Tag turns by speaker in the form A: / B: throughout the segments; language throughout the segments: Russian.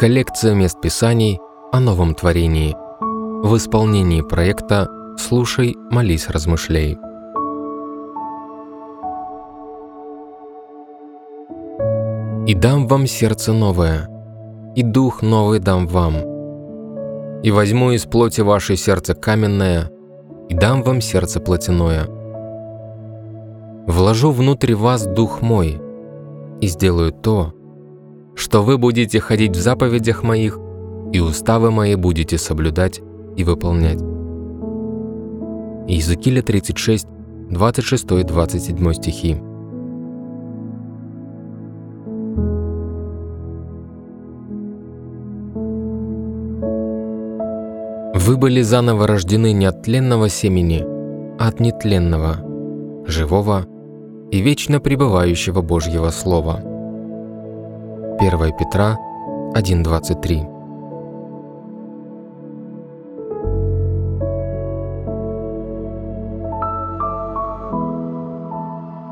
A: Коллекция мест писаний о новом творении. В исполнении проекта «Слушай, молись, размышляй». «И дам вам сердце новое, и дух новый дам вам. И возьму из плоти вашей сердце каменное, и дам вам сердце плотяное. Вложу внутрь вас дух мой, и сделаю то, что вы будете ходить в заповедях моих, и уставы мои будете соблюдать и выполнять. Иезекииля 36, 26-27 стихи. Вы были заново рождены не от тленного семени, а от нетленного, живого и вечно пребывающего Божьего Слова. 1 Петра 1.23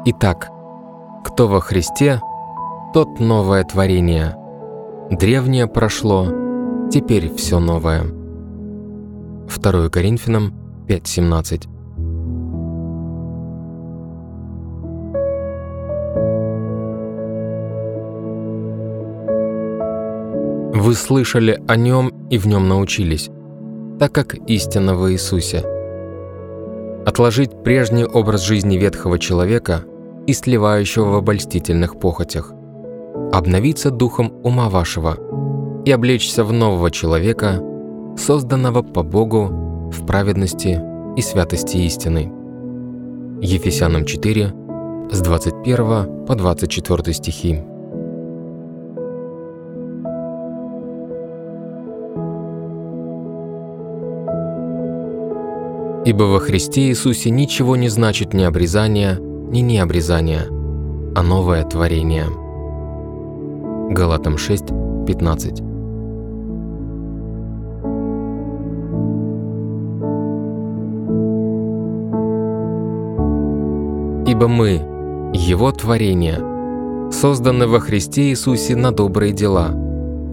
A: Итак, кто во Христе, тот новое творение. Древнее прошло, теперь все новое. 2 Коринфянам 5.17 Вы слышали о нем и в нем научились, так как истина в Иисусе. Отложить прежний образ жизни ветхого человека и сливающего в обольстительных похотях. Обновиться духом ума вашего и облечься в нового человека, созданного по Богу в праведности и святости истины. Ефесянам 4, с 21 по 24 стихи. Ибо во Христе Иисусе ничего не значит ни обрезание, ни необрезание, а новое творение. Галатам 6, 15. Ибо мы, Его творение, созданы во Христе Иисусе на добрые дела,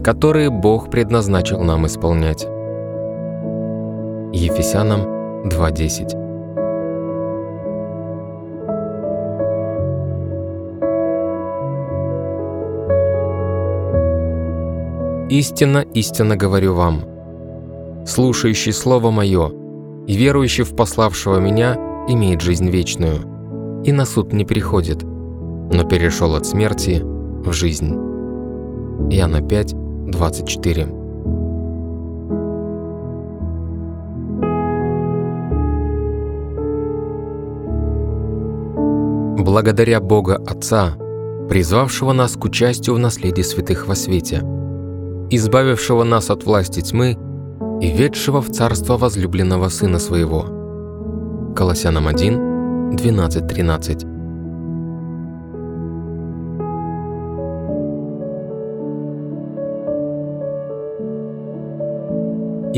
A: которые Бог предназначил нам исполнять. Ефесянам 2.10. Истинно, истинно говорю вам, слушающий Слово Мое и верующий в пославшего Меня имеет жизнь вечную, и на суд не приходит, но перешел от смерти в жизнь. Иоанна 5, 24. Благодаря Бога Отца, призвавшего нас к участию в наследии святых во свете, избавившего нас от власти тьмы и ведшего в царство возлюбленного Сына Своего. Колоссянам 1, 12, 13.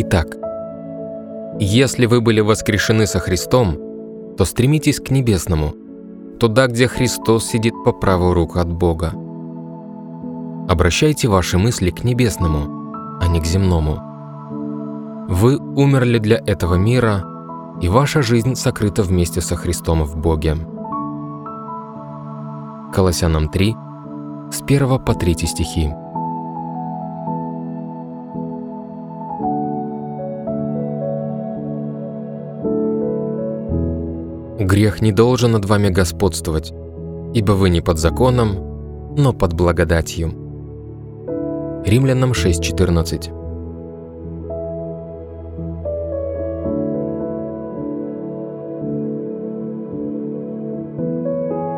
A: Итак, если вы были воскрешены со Христом, то стремитесь к небесному – туда, где Христос сидит по правую руку от Бога. Обращайте ваши мысли к небесному, а не к земному. Вы умерли для этого мира, и ваша жизнь сокрыта вместе со Христом в Боге. Колоссянам 3, с 1 по 3 стихи. Грех не должен над вами господствовать, ибо вы не под законом, но под благодатью. Римлянам 6.14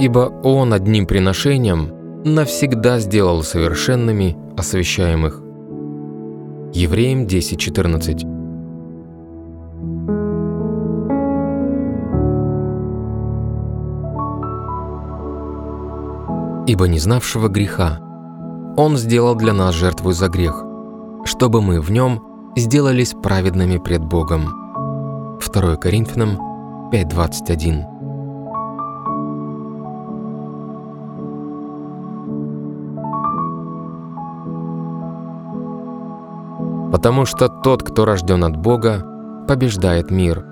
A: Ибо Он одним приношением навсегда сделал совершенными освящаемых. Евреям 10.14 ибо не знавшего греха. Он сделал для нас жертву за грех, чтобы мы в нем сделались праведными пред Богом. 2 Коринфянам 5.21 Потому что тот, кто рожден от Бога, побеждает мир.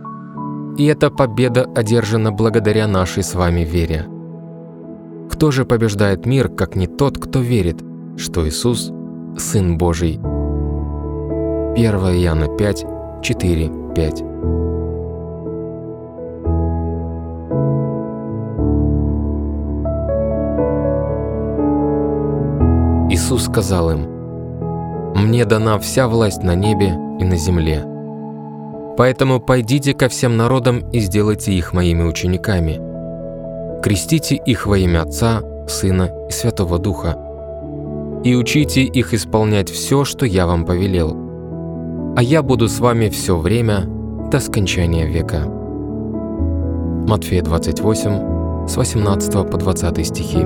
A: И эта победа одержана благодаря нашей с вами вере. Кто же побеждает мир, как не тот, кто верит, что Иисус – Сын Божий? 1 Иоанна 5, 4, 5. Иисус сказал им, «Мне дана вся власть на небе и на земле. Поэтому пойдите ко всем народам и сделайте их моими учениками. Крестите их во имя Отца, Сына и Святого Духа. И учите их исполнять все, что я вам повелел. А я буду с вами все время до скончания века». Матфея 28, с 18 по 20 стихи.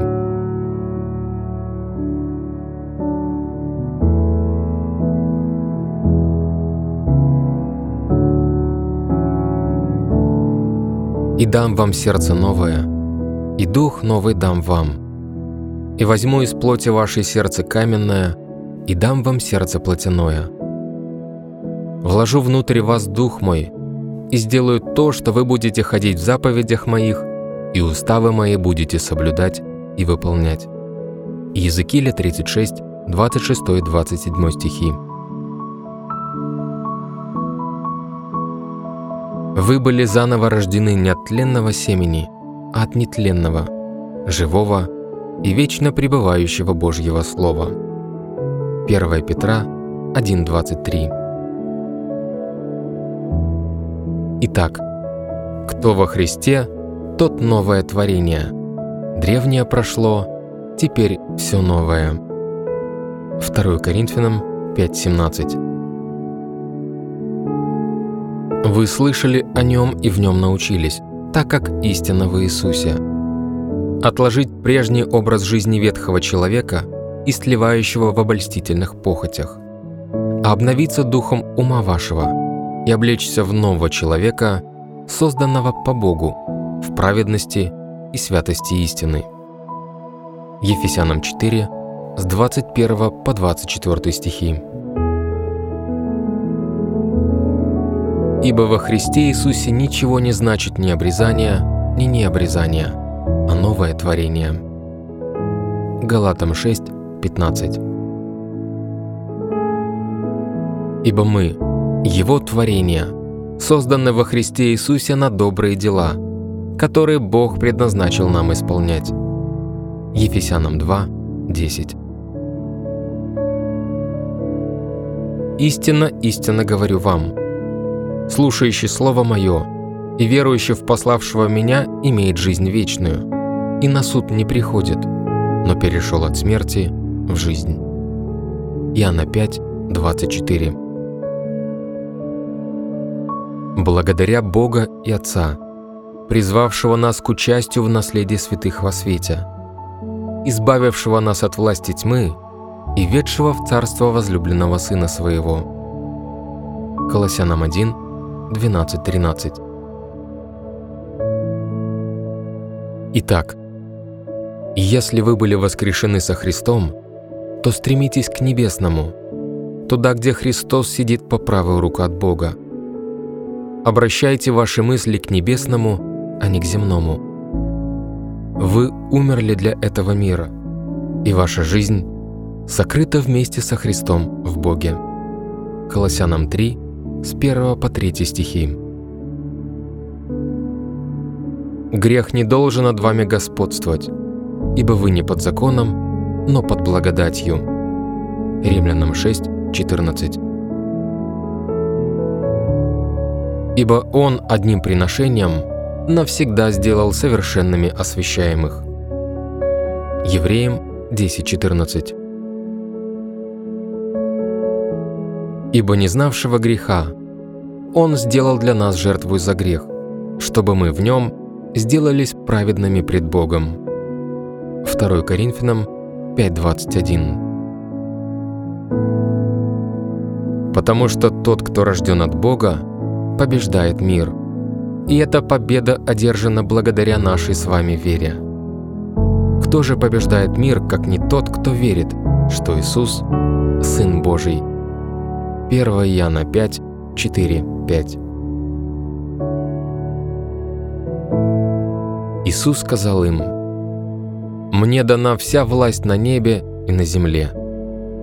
A: и дам вам сердце новое, и дух новый дам вам. И возьму из плоти вашей сердце каменное, и дам вам сердце плотяное. Вложу внутрь вас дух мой, и сделаю то, что вы будете ходить в заповедях моих, и уставы мои будете соблюдать и выполнять. Иезекииля 36, 26-27 стихи. Вы были заново рождены не от тленного семени, от нетленного, живого и вечно пребывающего Божьего Слова. 1 Петра 1.23 Итак, кто во Христе, тот новое творение. Древнее прошло, теперь все новое. 2 Коринфянам 5.17 вы слышали о нем и в нем научились, так как истинно в Иисусе. Отложить прежний образ жизни ветхого человека и сливающего в обольстительных похотях, а обновиться духом ума вашего и облечься в нового человека, созданного по Богу, в праведности и святости истины. Ефесянам 4, с 21 по 24 стихи. Ибо во Христе Иисусе ничего не значит ни обрезание, ни необрезание, а новое творение. Галатам 6, 15 Ибо мы, Его творение, созданы во Христе Иисусе на добрые дела, которые Бог предназначил нам исполнять. Ефесянам 2, 10 Истинно, истинно говорю вам – слушающий Слово Мое и верующий в пославшего Меня имеет жизнь вечную, и на суд не приходит, но перешел от смерти в жизнь». Иоанна 5, 24 Благодаря Бога и Отца, призвавшего нас к участию в наследии святых во свете, избавившего нас от власти тьмы и ведшего в царство возлюбленного Сына Своего. Колоссянам 1, 12.13. Итак, если вы были воскрешены со Христом, то стремитесь к небесному, туда, где Христос сидит по правую руку от Бога. Обращайте ваши мысли к небесному, а не к земному. Вы умерли для этого мира, и ваша жизнь сокрыта вместе со Христом в Боге. Колоссянам 3, с 1 по 3 стихи. Грех не должен над вами господствовать, ибо вы не под законом, но под благодатью. Римлянам 6, 14. Ибо Он одним приношением навсегда сделал совершенными освящаемых. Евреям 10, ибо не знавшего греха Он сделал для нас жертву за грех, чтобы мы в нем сделались праведными пред Богом. 2 Коринфянам 5.21 Потому что тот, кто рожден от Бога, побеждает мир. И эта победа одержана благодаря нашей с вами вере. Кто же побеждает мир, как не тот, кто верит, что Иисус – Сын Божий – 1 Иоанна 5, 4, 5. Иисус сказал им, «Мне дана вся власть на небе и на земле.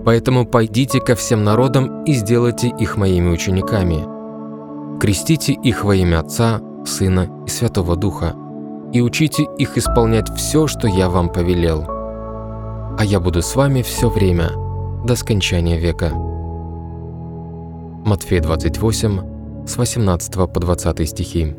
A: Поэтому пойдите ко всем народам и сделайте их моими учениками. Крестите их во имя Отца, Сына и Святого Духа, и учите их исполнять все, что я вам повелел. А я буду с вами все время, до скончания века». Матфея 28, с 18 по 20 стихи.